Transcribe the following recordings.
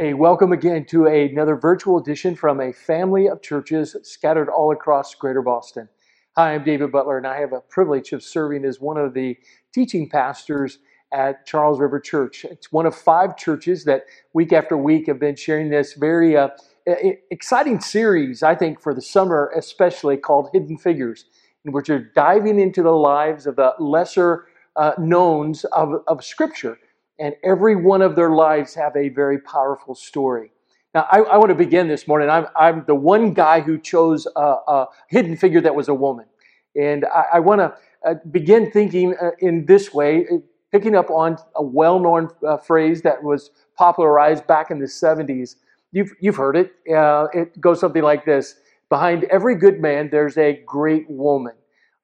A welcome again to another virtual edition from a family of churches scattered all across Greater Boston. Hi, I'm David Butler, and I have a privilege of serving as one of the teaching pastors at Charles River Church. It's one of five churches that week after week have been sharing this very uh, exciting series, I think, for the summer, especially called Hidden Figures, in which we're diving into the lives of the lesser uh, knowns of, of Scripture and every one of their lives have a very powerful story. Now, I, I want to begin this morning. I'm, I'm, the one guy who chose a, a, hidden figure that was a woman. And I, I want to uh, begin thinking uh, in this way, picking up on a well known uh, phrase that was popularized back in the 70s. You've, you've heard it. Uh, it goes something like this Behind every good man, there's a great woman.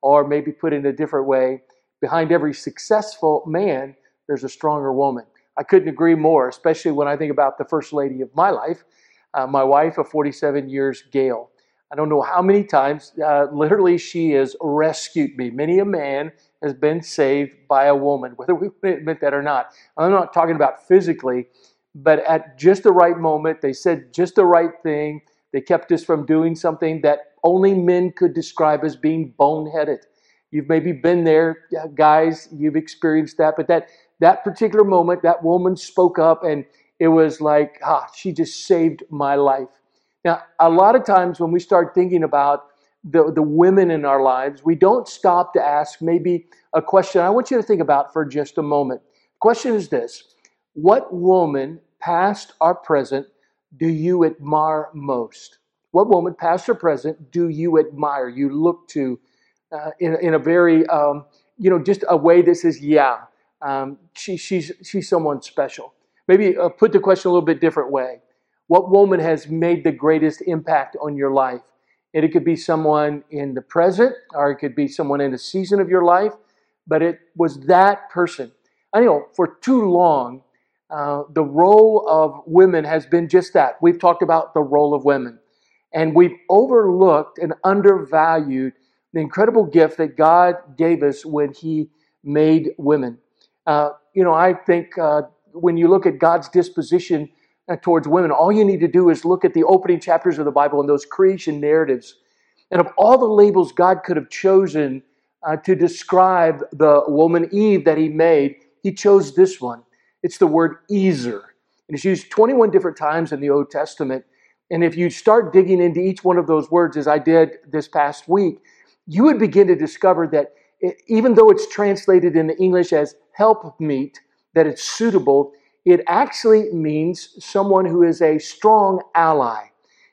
Or maybe put in a different way, behind every successful man, there's a stronger woman. I couldn't agree more, especially when I think about the first lady of my life, uh, my wife of 47 years, Gail. I don't know how many times, uh, literally, she has rescued me. Many a man has been saved by a woman, whether we admit that or not. I'm not talking about physically, but at just the right moment, they said just the right thing. They kept us from doing something that only men could describe as being boneheaded. You've maybe been there, guys, you've experienced that, but that that particular moment, that woman spoke up and it was like, ah, she just saved my life. Now, a lot of times when we start thinking about the, the women in our lives, we don't stop to ask maybe a question I want you to think about for just a moment. The question is this What woman, past or present, do you admire most? What woman, past or present, do you admire? You look to uh, in, in a very, um, you know, just a way that says, yeah, um, she, she's, she's someone special. Maybe uh, put the question a little bit different way. What woman has made the greatest impact on your life? And it could be someone in the present, or it could be someone in a season of your life, but it was that person. I know for too long, uh, the role of women has been just that. We've talked about the role of women, and we've overlooked and undervalued the incredible gift that God gave us when He made women. Uh, you know, I think uh, when you look at God's disposition uh, towards women, all you need to do is look at the opening chapters of the Bible and those creation narratives. And of all the labels God could have chosen uh, to describe the woman Eve that He made, He chose this one. It's the word Ezer. And it's used 21 different times in the Old Testament. And if you start digging into each one of those words, as I did this past week, you would begin to discover that even though it's translated in the English as help meet, that it's suitable, it actually means someone who is a strong ally.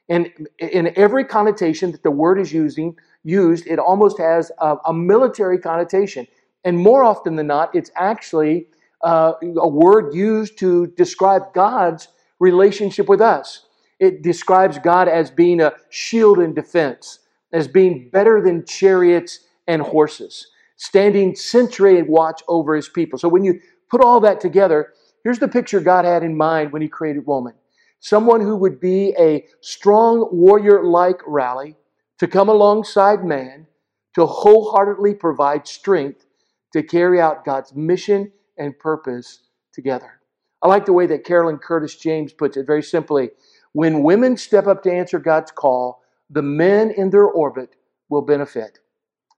And in every connotation that the word is using, used, it almost has a, a military connotation. And more often than not, it's actually uh, a word used to describe God's relationship with us. It describes God as being a shield and defense, as being better than chariots and horses standing sentry and watch over his people. So when you put all that together, here's the picture God had in mind when he created woman. Someone who would be a strong warrior like rally to come alongside man to wholeheartedly provide strength to carry out God's mission and purpose together. I like the way that Carolyn Curtis James puts it very simply. When women step up to answer God's call, the men in their orbit will benefit.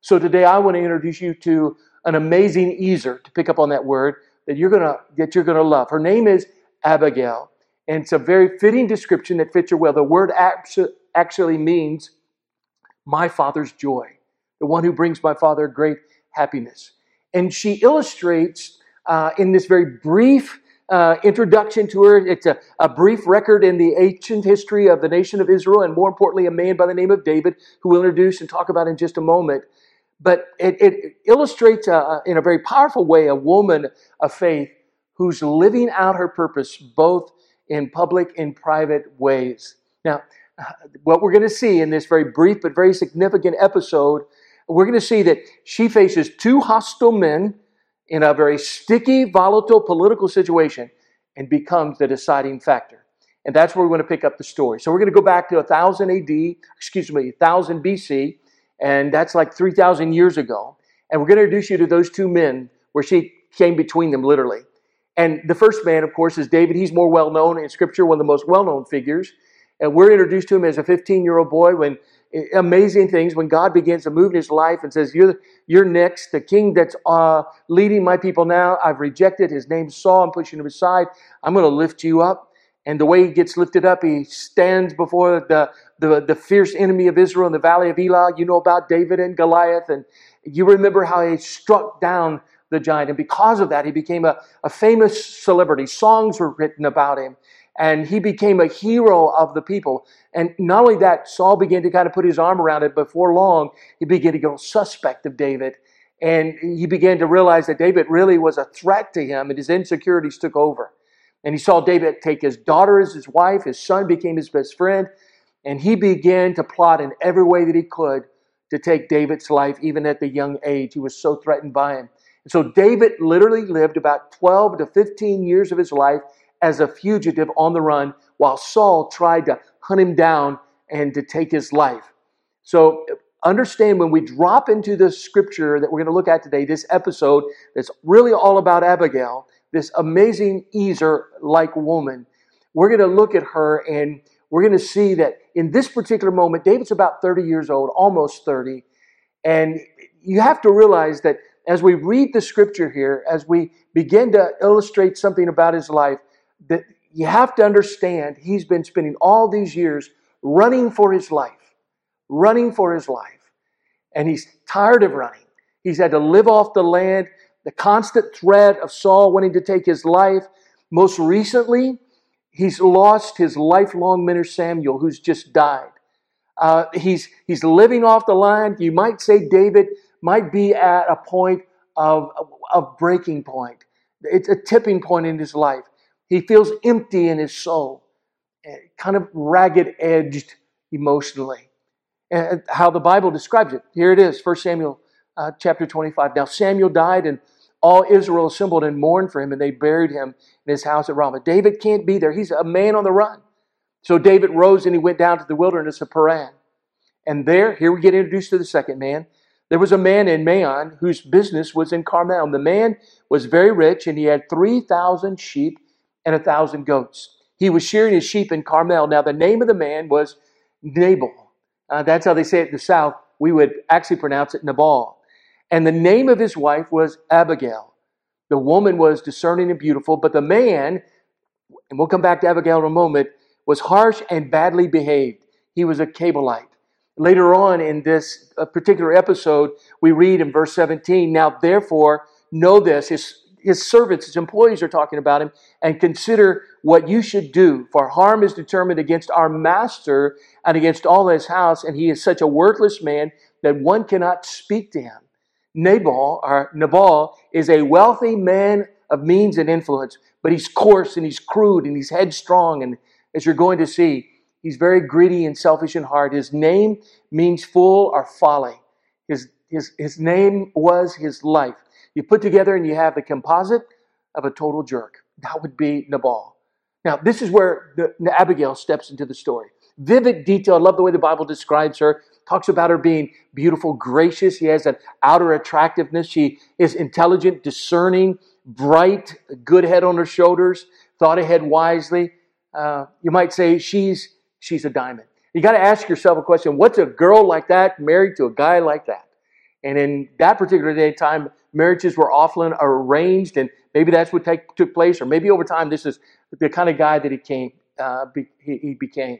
So today I want to introduce you to an amazing Ezer, to pick up on that word, that you're gonna that you're gonna love. Her name is Abigail, and it's a very fitting description that fits her well. The word actually means my father's joy, the one who brings my father great happiness. And she illustrates uh, in this very brief uh, introduction to her. It's a, a, brief record in the ancient history of the nation of Israel, and more importantly, a man by the name of David, who we'll introduce and talk about in just a moment. But it, it illustrates in a very powerful way a woman of faith who's living out her purpose both in public and private ways. Now, uh, what we're going to see in this very brief but very significant episode, we're going to see that she faces two hostile men in a very sticky, volatile political situation and becomes the deciding factor. And that's where we're going to pick up the story. So we're going to go back to 1000 AD, excuse me, 1000 BC, and that's like 3,000 years ago. And we're going to introduce you to those two men where she came between them literally. And the first man, of course, is David. He's more well known in Scripture, one of the most well known figures. And we're introduced to him as a 15 year old boy when amazing things when God begins to move in his life and says, You're, you're next. The king that's uh, leading my people now, I've rejected. His name, Saul. I'm pushing him aside. I'm going to lift you up. And the way he gets lifted up, he stands before the, the, the fierce enemy of Israel in the valley of Elah. You know about David and Goliath. And you remember how he struck down the giant. And because of that, he became a, a famous celebrity. Songs were written about him and he became a hero of the people. And not only that, Saul began to kind of put his arm around it. Before long, he began to go suspect of David. And he began to realize that David really was a threat to him, and his insecurities took over. And he saw David take his daughter as his wife, his son became his best friend, and he began to plot in every way that he could to take David's life, even at the young age. He was so threatened by him. And so David literally lived about 12 to 15 years of his life as a fugitive on the run while Saul tried to hunt him down and to take his life. So understand when we drop into the scripture that we're going to look at today, this episode that's really all about Abigail, this amazing Ezer like woman, we're going to look at her and we're going to see that in this particular moment, David's about 30 years old, almost 30. And you have to realize that as we read the scripture here, as we begin to illustrate something about his life, that you have to understand he's been spending all these years running for his life, running for his life. And he's tired of running. He's had to live off the land, the constant threat of Saul wanting to take his life. Most recently, he's lost his lifelong mentor Samuel, who's just died. Uh, he's, he's living off the land. You might say David might be at a point of, of breaking point. It's a tipping point in his life. He feels empty in his soul, eh, kind of ragged edged emotionally. And how the Bible describes it. Here it is, 1 Samuel uh, chapter 25. Now Samuel died, and all Israel assembled and mourned for him, and they buried him in his house at Ramah. David can't be there. He's a man on the run. So David rose and he went down to the wilderness of Paran. And there, here we get introduced to the second man. There was a man in Maon whose business was in Carmel. And The man was very rich, and he had 3,000 sheep and a thousand goats. He was shearing his sheep in Carmel. Now, the name of the man was Nabal. Uh, that's how they say it in the South. We would actually pronounce it Nabal. And the name of his wife was Abigail. The woman was discerning and beautiful, but the man, and we'll come back to Abigail in a moment, was harsh and badly behaved. He was a Calebite. Later on in this uh, particular episode, we read in verse 17, Now therefore, know this. His his servants, his employees are talking about him, and consider what you should do. For harm is determined against our master and against all his house, and he is such a worthless man that one cannot speak to him. Nabal, or Nabal, is a wealthy man of means and influence, but he's coarse and he's crude and he's headstrong, and as you're going to see, he's very greedy and selfish in heart. His name means fool or folly. His, his, his name was his life. You put together and you have the composite of a total jerk. That would be Nabal. Now, this is where the, Abigail steps into the story. Vivid detail. I love the way the Bible describes her. Talks about her being beautiful, gracious. She has an outer attractiveness. She is intelligent, discerning, bright, good head on her shoulders, thought ahead wisely. Uh, you might say she's she's a diamond. You got to ask yourself a question: What's a girl like that married to a guy like that? And in that particular day time, marriages were often arranged, and maybe that's what take, took place, or maybe over time, this is the kind of guy that he came, uh, be, he, he became.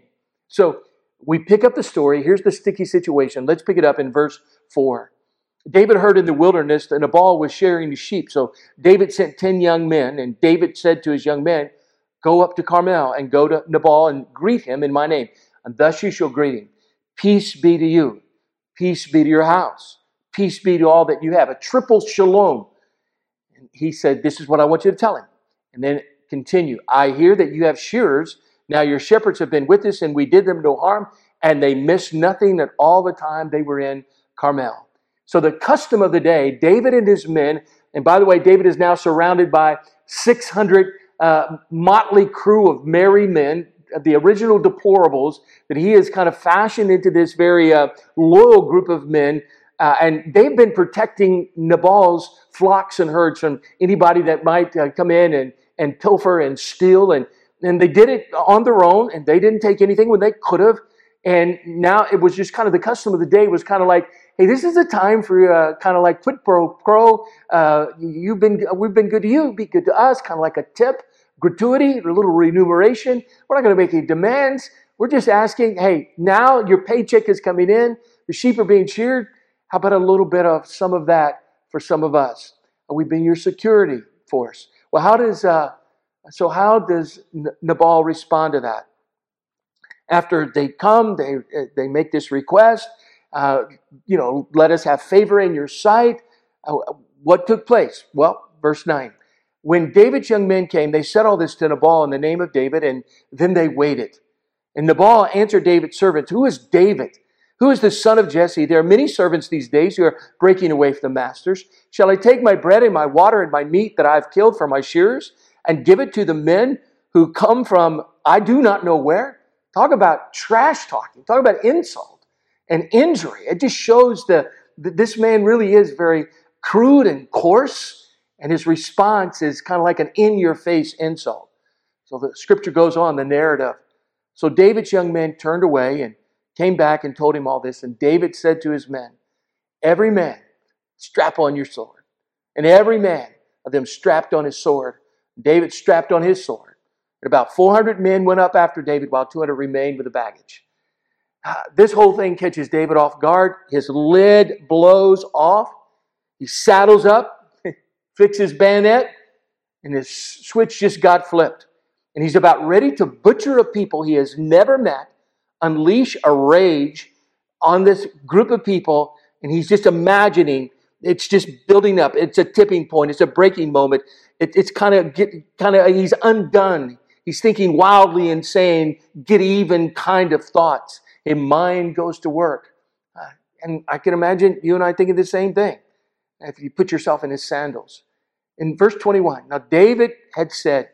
So we pick up the story. Here's the sticky situation. Let's pick it up in verse 4. David heard in the wilderness that Nabal was shearing the sheep. So David sent 10 young men, and David said to his young men, Go up to Carmel and go to Nabal and greet him in my name. And thus you shall greet him. Peace be to you. Peace be to your house. Peace be to all that you have. A triple shalom. And he said, This is what I want you to tell him. And then continue. I hear that you have shearers. Now your shepherds have been with us, and we did them no harm, and they missed nothing at all the time they were in Carmel. So the custom of the day, David and his men, and by the way, David is now surrounded by 600 uh, motley crew of merry men, the original deplorables that he has kind of fashioned into this very uh, loyal group of men uh, and they've been protecting Nabal's flocks and herds from anybody that might uh, come in and, and pilfer and steal. And, and they did it on their own and they didn't take anything when they could have. And now it was just kind of the custom of the day was kind of like, hey, this is a time for uh, kind of like quid pro quo. Uh, you've been, we've been good to you, be good to us, kind of like a tip, gratuity, a little remuneration. We're not going to make any demands. We're just asking, hey, now your paycheck is coming in, the sheep are being sheared. How about a little bit of some of that for some of us? We've been your security force. Well, how does uh, so how does Nabal respond to that? After they come, they they make this request. Uh, you know, let us have favor in your sight. Uh, what took place? Well, verse 9. When David's young men came, they said all this to Nabal in the name of David, and then they waited. And Nabal answered David's servants, Who is David? Who is the son of Jesse? There are many servants these days who are breaking away from the masters. Shall I take my bread and my water and my meat that I have killed for my shears and give it to the men who come from I do not know where? Talk about trash talking. Talk about insult and injury. It just shows that this man really is very crude and coarse, and his response is kind of like an in your face insult. So the scripture goes on, the narrative. So David's young men turned away and came back and told him all this. And David said to his men, Every man, strap on your sword. And every man of them strapped on his sword. David strapped on his sword. And about 400 men went up after David while 200 remained with the baggage. Uh, this whole thing catches David off guard. His lid blows off. He saddles up, fixes bayonet, and his switch just got flipped. And he's about ready to butcher a people he has never met, unleash a rage on this group of people, and he's just imagining it's just building up. It's a tipping point. It's a breaking moment. It, it's kind of get kind of he's undone. He's thinking wildly and saying get even kind of thoughts His mind goes to work. Uh, and I can imagine you and I thinking the same thing if you put yourself in his sandals. In verse 21, now David had said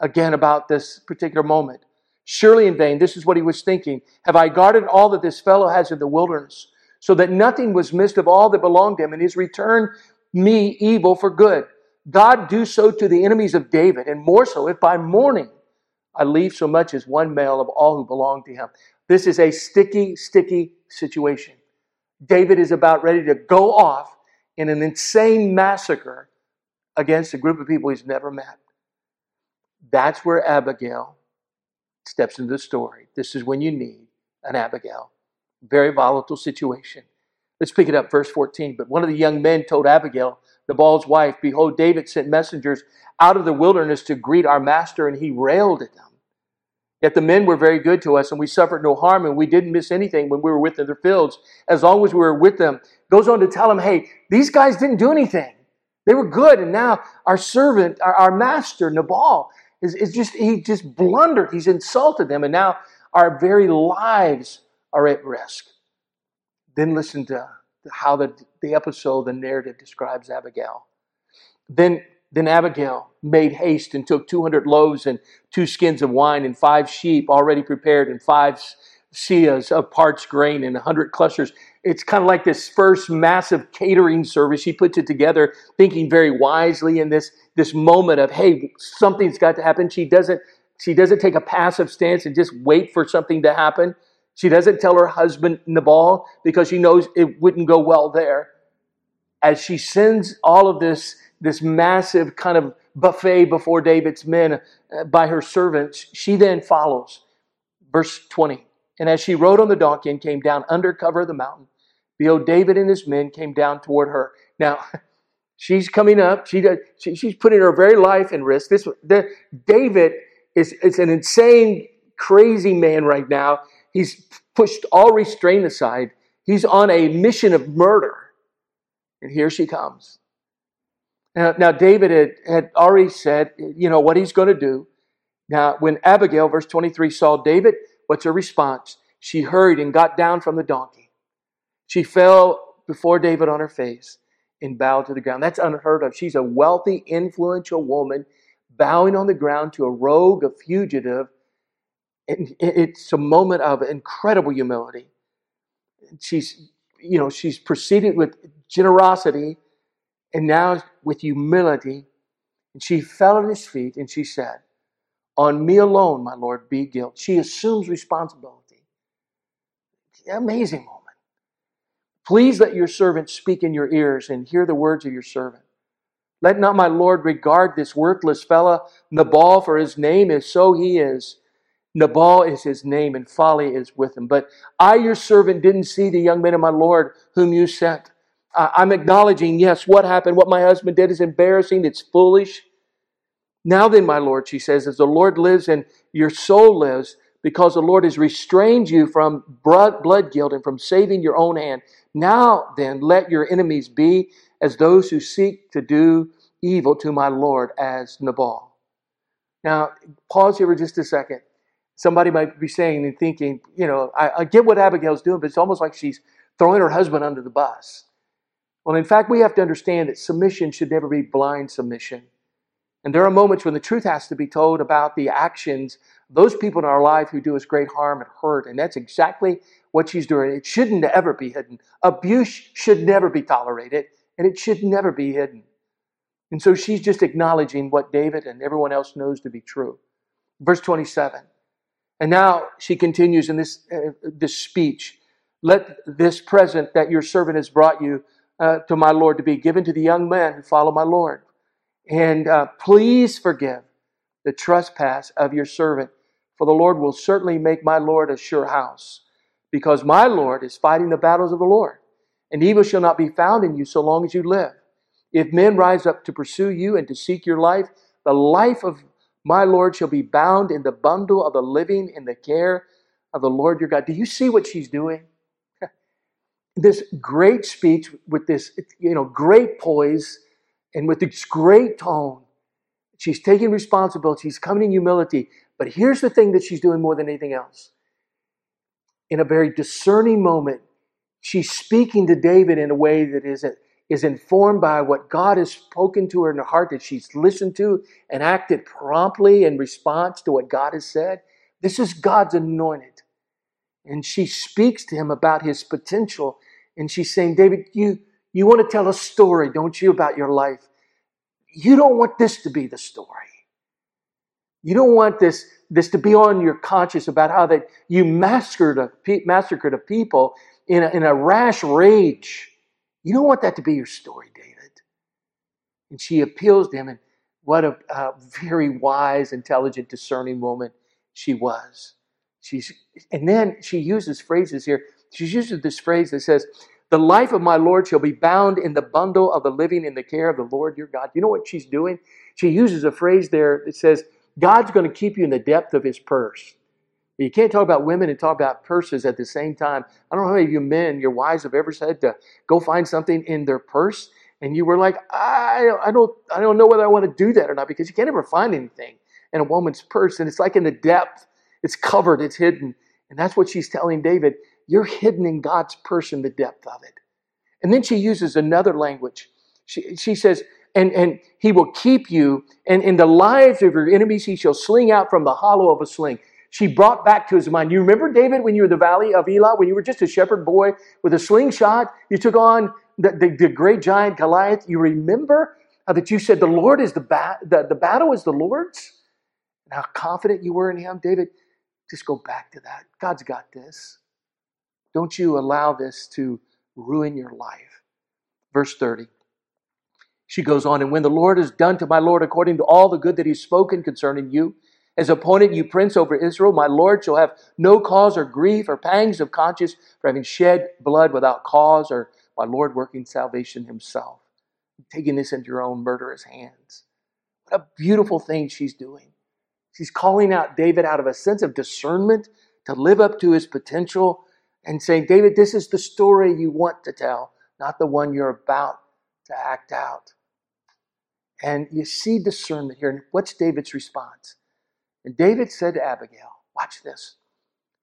again about this particular moment, surely in vain, this is what he was thinking, have I guarded all that this fellow has in the wilderness, so that nothing was missed of all that belonged to him, and he's returned me evil for good. God do so to the enemies of David, and more so if by morning I leave so much as one male of all who belong to him. This is a sticky, sticky situation. David is about ready to go off in an insane massacre against a group of people he's never met. That's where Abigail steps into the story. This is when you need an Abigail. Very volatile situation. Let's pick it up, verse 14. But one of the young men told Abigail, Nabal's wife, Behold, David sent messengers out of the wilderness to greet our master, and he railed at them. Yet the men were very good to us, and we suffered no harm, and we didn't miss anything when we were with their fields, as long as we were with them. Goes on to tell them, hey, these guys didn't do anything. They were good, and now our servant, our, our master, Nabal, is, is just, he just blundered. He's insulted them, and now our very lives are at risk. Then listen to how the, the episode, the narrative describes Abigail. Then then Abigail made haste and took 200 loaves and two skins of wine and five sheep already prepared and five seahs of parched grain and 100 clusters. It's kind of like this first massive catering service. She puts it together thinking very wisely in this, this moment of, hey, something's got to happen. She doesn't, she doesn't take a passive stance and just wait for something to happen. She doesn't tell her husband Nabal because she knows it wouldn't go well there. As she sends all of this this massive kind of buffet before David's men uh, by her servants, she then follows. Verse 20. And as she rode on the donkey and came down under cover of the mountain, behold, David and his men came down toward her. Now, she's coming up. She, does, she she's putting her very life in risk. This the, David is, is an insane, crazy man right now. He's pushed all restraint aside. He's on a mission of murder. And here she comes. Now, now David had, had already said, you know, what he's going to do. Now, when Abigail, verse 23, saw David, what's her response? She hurried and got down from the donkey. She fell before David on her face and bowed to the ground. That's unheard of. She's a wealthy, influential woman bowing on the ground to a rogue, a fugitive. It's a moment of incredible humility. She's, you know, she's proceeded with generosity and now with humility, And she fell at his feet and she said, On me alone, my Lord, be guilt. She assumes responsibility. Amazing moment. Please let your servant speak in your ears and hear the words of your servant. Let not my Lord regard this worthless fellow, Nabal, for his name is so he is. Nabal is his name, and folly is with him. But I, your servant, didn't see the young man of my Lord whom you sent. I'm acknowledging, yes, what happened, what my husband did is embarrassing, it's foolish. Now then, my Lord, she says, as the Lord lives and your soul lives, because the Lord has restrained you from blood guilt and from saving your own hand. Now then, let your enemies be as those who seek to do evil to my Lord as Nabal. Now, pause here for just a second. Somebody might be saying and thinking, you know, I, I get what Abigail's doing, but it's almost like she's throwing her husband under the bus. Well, in fact, we have to understand that submission should never be blind submission. And there are moments when the truth has to be told about the actions those people in our life who do us great harm and hurt. And that's exactly what she's doing. It shouldn't ever be hidden. Abuse should never be tolerated, and it should never be hidden. And so she's just acknowledging what David and everyone else knows to be true. Verse 27. And now she continues in this, uh, this speech Let this present that your servant has brought you uh, to my Lord to be given to the young men who follow my Lord. And uh, please forgive the trespass of your servant, for the Lord will certainly make my Lord a sure house, because my Lord is fighting the battles of the Lord, and evil shall not be found in you so long as you live. If men rise up to pursue you and to seek your life, the life of my Lord shall be bound in the bundle of the living in the care of the Lord your God. Do you see what she's doing? this great speech with this, you know, great poise and with this great tone. She's taking responsibility. She's coming in humility. But here's the thing that she's doing more than anything else. In a very discerning moment, she's speaking to David in a way that is is informed by what God has spoken to her in her heart that she's listened to and acted promptly in response to what God has said. This is God's anointed. And she speaks to him about his potential. And she's saying, David, you, you want to tell a story, don't you, about your life? You don't want this to be the story. You don't want this, this to be on your conscience about how that you massacred a, massacred a people in a, in a rash rage you don't want that to be your story, David. And she appeals to him, and what a, a very wise, intelligent, discerning woman she was. She's, and then she uses phrases here. She uses this phrase that says, The life of my Lord shall be bound in the bundle of the living in the care of the Lord your God. You know what she's doing? She uses a phrase there that says, God's going to keep you in the depth of his purse. You can't talk about women and talk about purses at the same time. I don't know how many of you men, your wives have ever said to go find something in their purse, and you were like, I, I don't, I don't know whether I want to do that or not because you can't ever find anything in a woman's purse, and it's like in the depth, it's covered, it's hidden, and that's what she's telling David. You're hidden in God's purse in the depth of it. And then she uses another language. She, she says, and, and he will keep you, and in the lives of your enemies he shall sling out from the hollow of a sling she brought back to his mind. You remember, David, when you were the valley of Elah, when you were just a shepherd boy with a slingshot, you took on the, the, the great giant Goliath. You remember uh, that you said the Lord is the, ba- the, the battle is the Lord's? And how confident you were in him, David. Just go back to that. God's got this. Don't you allow this to ruin your life. Verse 30. She goes on, and when the Lord has done to my Lord according to all the good that he's spoken concerning you, as appointed you prince over Israel, my Lord shall have no cause or grief or pangs of conscience for having shed blood without cause, or my Lord working salvation himself, taking this into your own murderous hands. What a beautiful thing she's doing. She's calling out David out of a sense of discernment to live up to his potential and saying, David, this is the story you want to tell, not the one you're about to act out. And you see discernment here. And what's David's response? And David said to Abigail, Watch this.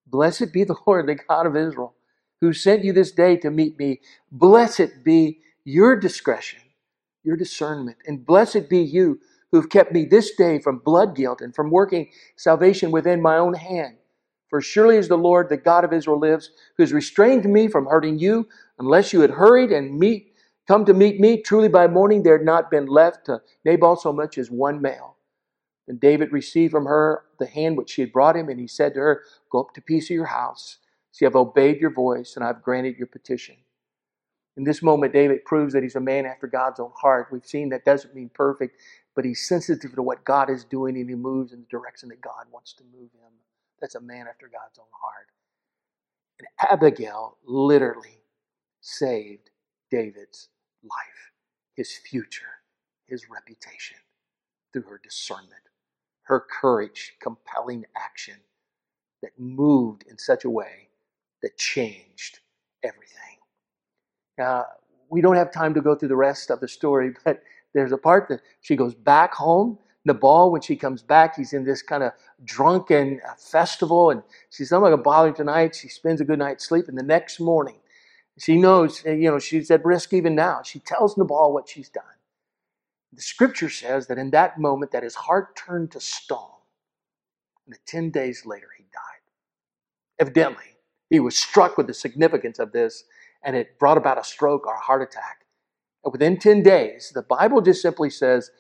Blessed be the Lord, the God of Israel, who sent you this day to meet me. Blessed be your discretion, your discernment, and blessed be you who have kept me this day from blood guilt and from working salvation within my own hand. For surely as the Lord, the God of Israel, lives, who has restrained me from hurting you, unless you had hurried and meet come to meet me. Truly by morning there had not been left to Nabal so much as one male. And David received from her the hand which she had brought him, and he said to her, Go up to peace of your house. See, I've obeyed your voice, and I've granted your petition. In this moment, David proves that he's a man after God's own heart. We've seen that doesn't mean perfect, but he's sensitive to what God is doing, and he moves in the direction that God wants to move him. That's a man after God's own heart. And Abigail literally saved David's life, his future, his reputation through her discernment, her courage, compelling action that moved in such a way that changed everything. Uh, we don't have time to go through the rest of the story, but there's a part that she goes back home. Nabal, when she comes back, he's in this kind of drunken uh, festival, and she says, I'm not going to bother tonight. She spends a good night's sleep, and the next morning, she knows, you know, she's at risk even now. She tells Nabal what she's done. The scripture says that in that moment that his heart turned to stone. And that 10 days later he died. Evidently, he was struck with the significance of this and it brought about a stroke or a heart attack. And within 10 days, the Bible just simply says,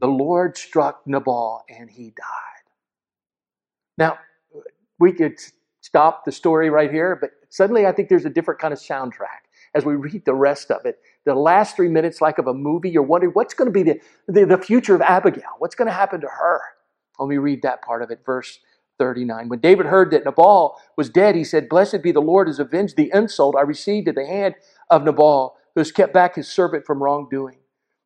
the Lord struck Nabal and he died. Now, we could stop the story right here, but suddenly I think there's a different kind of soundtrack as we read the rest of it. The last three minutes, like of a movie, you're wondering what's going to be the, the, the future of Abigail? What's going to happen to her? Let me read that part of it, verse 39. When David heard that Nabal was dead, he said, Blessed be the Lord who has avenged the insult I received at the hand of Nabal, who has kept back his servant from wrongdoing.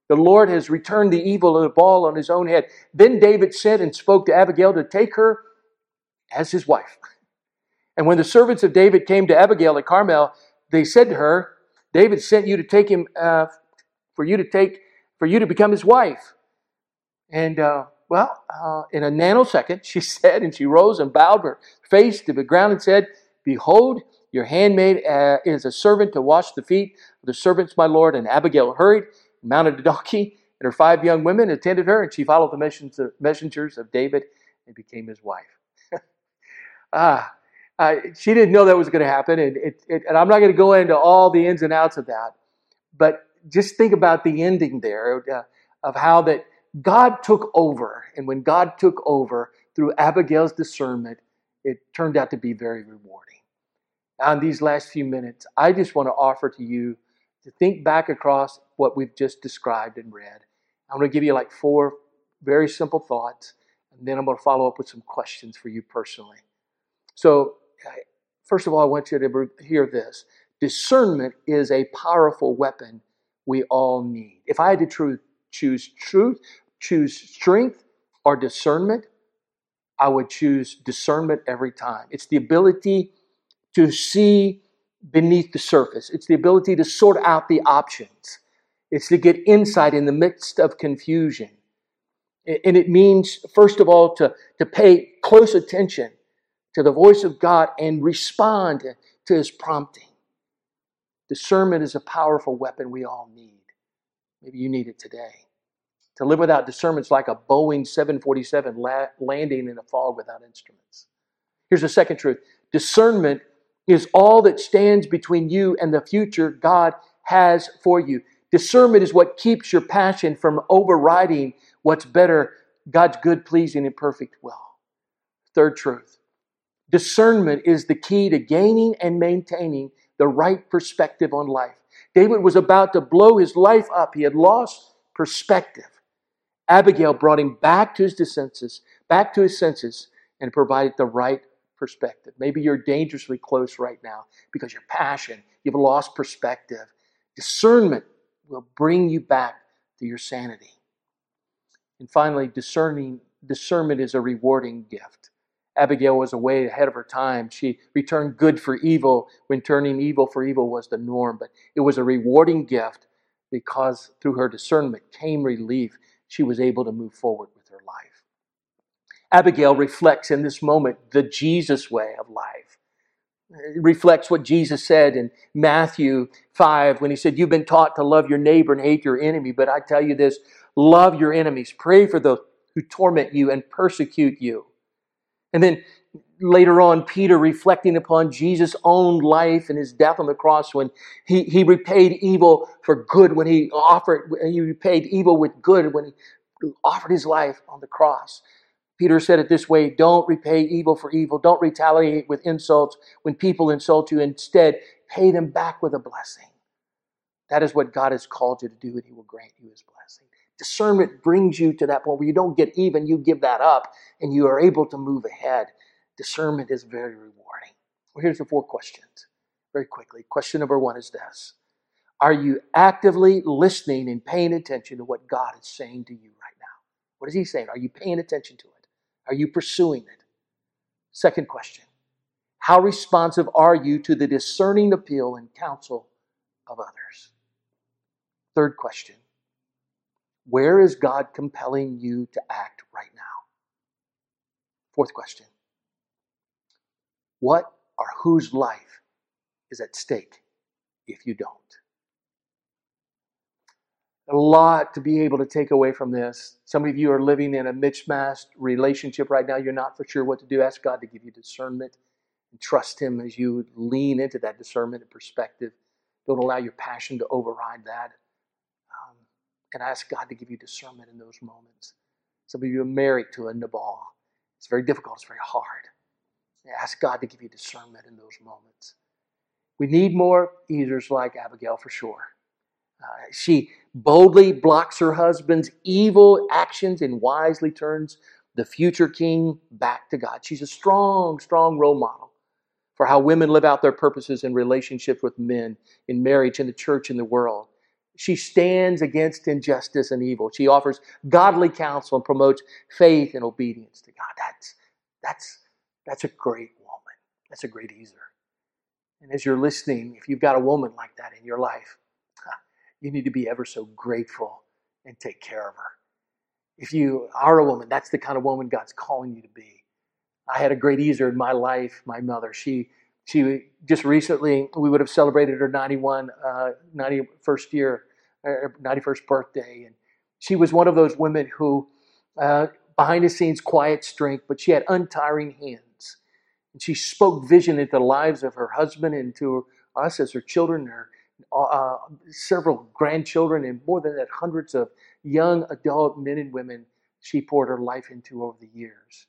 The Lord has returned the evil of Nabal on his own head. Then David said and spoke to Abigail to take her as his wife. And when the servants of David came to Abigail at Carmel, they said to her, David sent you to take him, uh, for you to take, for you to become his wife. And uh, well, uh, in a nanosecond, she said, and she rose and bowed her face to the ground and said, Behold, your handmaid uh, is a servant to wash the feet of the servants, my lord. And Abigail hurried, mounted a donkey, and her five young women attended her, and she followed the messengers of David and became his wife. ah, uh, she didn't know that was going to happen, and, it, it, and I'm not going to go into all the ins and outs of that, but just think about the ending there uh, of how that God took over. And when God took over through Abigail's discernment, it turned out to be very rewarding. Now, in these last few minutes, I just want to offer to you to think back across what we've just described and read. I'm going to give you like four very simple thoughts, and then I'm going to follow up with some questions for you personally. So, first of all, I want you to hear this discernment is a powerful weapon we all need. If I had to truth, choose truth choose strength or discernment, I would choose discernment every time. It's the ability to see beneath the surface, it's the ability to sort out the options, it's to get insight in the midst of confusion. And it means, first of all, to, to pay close attention to the voice of God and respond to his prompting. Discernment is a powerful weapon we all need. Maybe you need it today. To live without discernment is like a Boeing 747 la- landing in a fog without instruments. Here's the second truth discernment is all that stands between you and the future God has for you. Discernment is what keeps your passion from overriding what's better, God's good, pleasing, and perfect will. Third truth discernment is the key to gaining and maintaining the right perspective on life. David was about to blow his life up, he had lost perspective. Abigail brought him back to his senses, back to his senses, and provided the right perspective. Maybe you're dangerously close right now because your passion, you've lost perspective. Discernment will bring you back to your sanity. And finally, discerning discernment is a rewarding gift. Abigail was way ahead of her time. She returned good for evil when turning evil for evil was the norm, but it was a rewarding gift because through her discernment came relief she was able to move forward with her life. Abigail reflects in this moment the Jesus way of life. It reflects what Jesus said in Matthew 5 when he said, You've been taught to love your neighbor and hate your enemy, but I tell you this love your enemies, pray for those who torment you and persecute you. And then later on, Peter reflecting upon Jesus' own life and his death on the cross when he, he repaid evil for good, when he offered, he repaid evil with good when he offered his life on the cross. Peter said it this way Don't repay evil for evil. Don't retaliate with insults when people insult you. Instead, pay them back with a blessing. That is what God has called you to do, and He will grant you His blessing. Discernment brings you to that point where you don't get even, you give that up, and you are able to move ahead. Discernment is very rewarding. Well, here's the four questions very quickly. Question number one is this Are you actively listening and paying attention to what God is saying to you right now? What is He saying? Are you paying attention to it? Are you pursuing it? Second question How responsive are you to the discerning appeal and counsel of others? Third question Where is God compelling you to act right now? Fourth question What or whose life is at stake if you don't? A lot to be able to take away from this. Some of you are living in a mismatched relationship right now. You're not for sure what to do. Ask God to give you discernment and trust Him as you lean into that discernment and perspective. Don't allow your passion to override that and I ask God to give you discernment in those moments. Some of you are married to a Nabal. It's very difficult, it's very hard. Ask God to give you discernment in those moments. We need more Ezers like Abigail for sure. Uh, she boldly blocks her husband's evil actions and wisely turns the future king back to God. She's a strong, strong role model for how women live out their purposes in relationships with men, in marriage, in the church, in the world. She stands against injustice and evil. She offers godly counsel and promotes faith and obedience to God. That's, that's, that's a great woman. That's a great Ezer. And as you're listening, if you've got a woman like that in your life, you need to be ever so grateful and take care of her. If you are a woman, that's the kind of woman God's calling you to be. I had a great Ezer in my life, my mother. She she just recently we would have celebrated her 91 uh, 91st year 91st birthday. And she was one of those women who uh, behind the scenes quiet strength but she had untiring hands. And she spoke vision into the lives of her husband and to us as her children her uh, several grandchildren and more than that hundreds of young adult men and women she poured her life into over the years.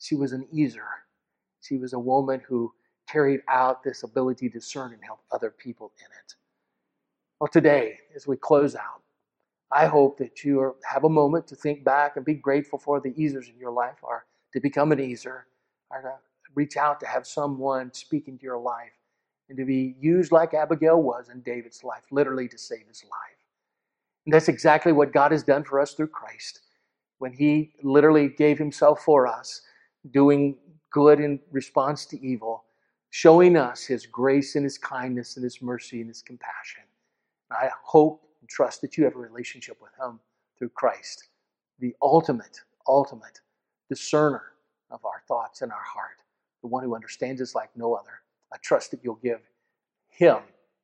She was an Ezer. she was a woman who carried out this ability to discern and help other people in it. Well, today, as we close out, I hope that you have a moment to think back and be grateful for the Ezers in your life, or to become an Ezer, or to reach out to have someone speak into your life, and to be used like Abigail was in David's life, literally to save his life. And that's exactly what God has done for us through Christ. When He literally gave Himself for us, doing good in response to evil, showing us His grace and His kindness and His mercy and His compassion. I hope and trust that you have a relationship with Him through Christ, the ultimate, ultimate discerner of our thoughts and our heart, the one who understands us like no other. I trust that you'll give Him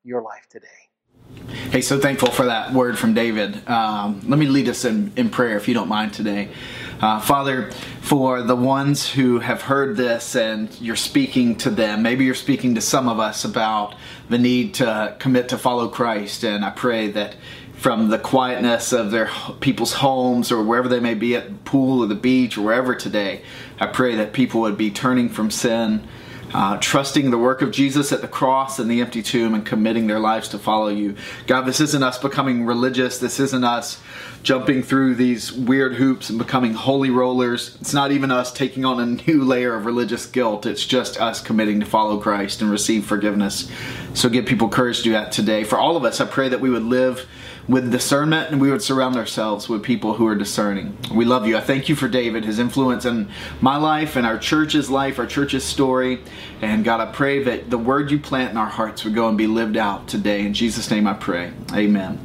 your life today. Hey, so thankful for that word from David. Um, let me lead us in, in prayer, if you don't mind today. Uh, Father, for the ones who have heard this and you're speaking to them, maybe you're speaking to some of us about the need to commit to follow Christ, and I pray that from the quietness of their people's homes or wherever they may be at the pool or the beach or wherever today, I pray that people would be turning from sin uh, trusting the work of Jesus at the cross and the empty tomb and committing their lives to follow you. God, this isn't us becoming religious. This isn't us jumping through these weird hoops and becoming holy rollers. It's not even us taking on a new layer of religious guilt. It's just us committing to follow Christ and receive forgiveness. So give people courage to do that today. For all of us, I pray that we would live with discernment and we would surround ourselves with people who are discerning. We love you. I thank you for David, his influence in my life and our church's life, our church's story. And God, I pray that the word you plant in our hearts would go and be lived out today. In Jesus' name I pray. Amen.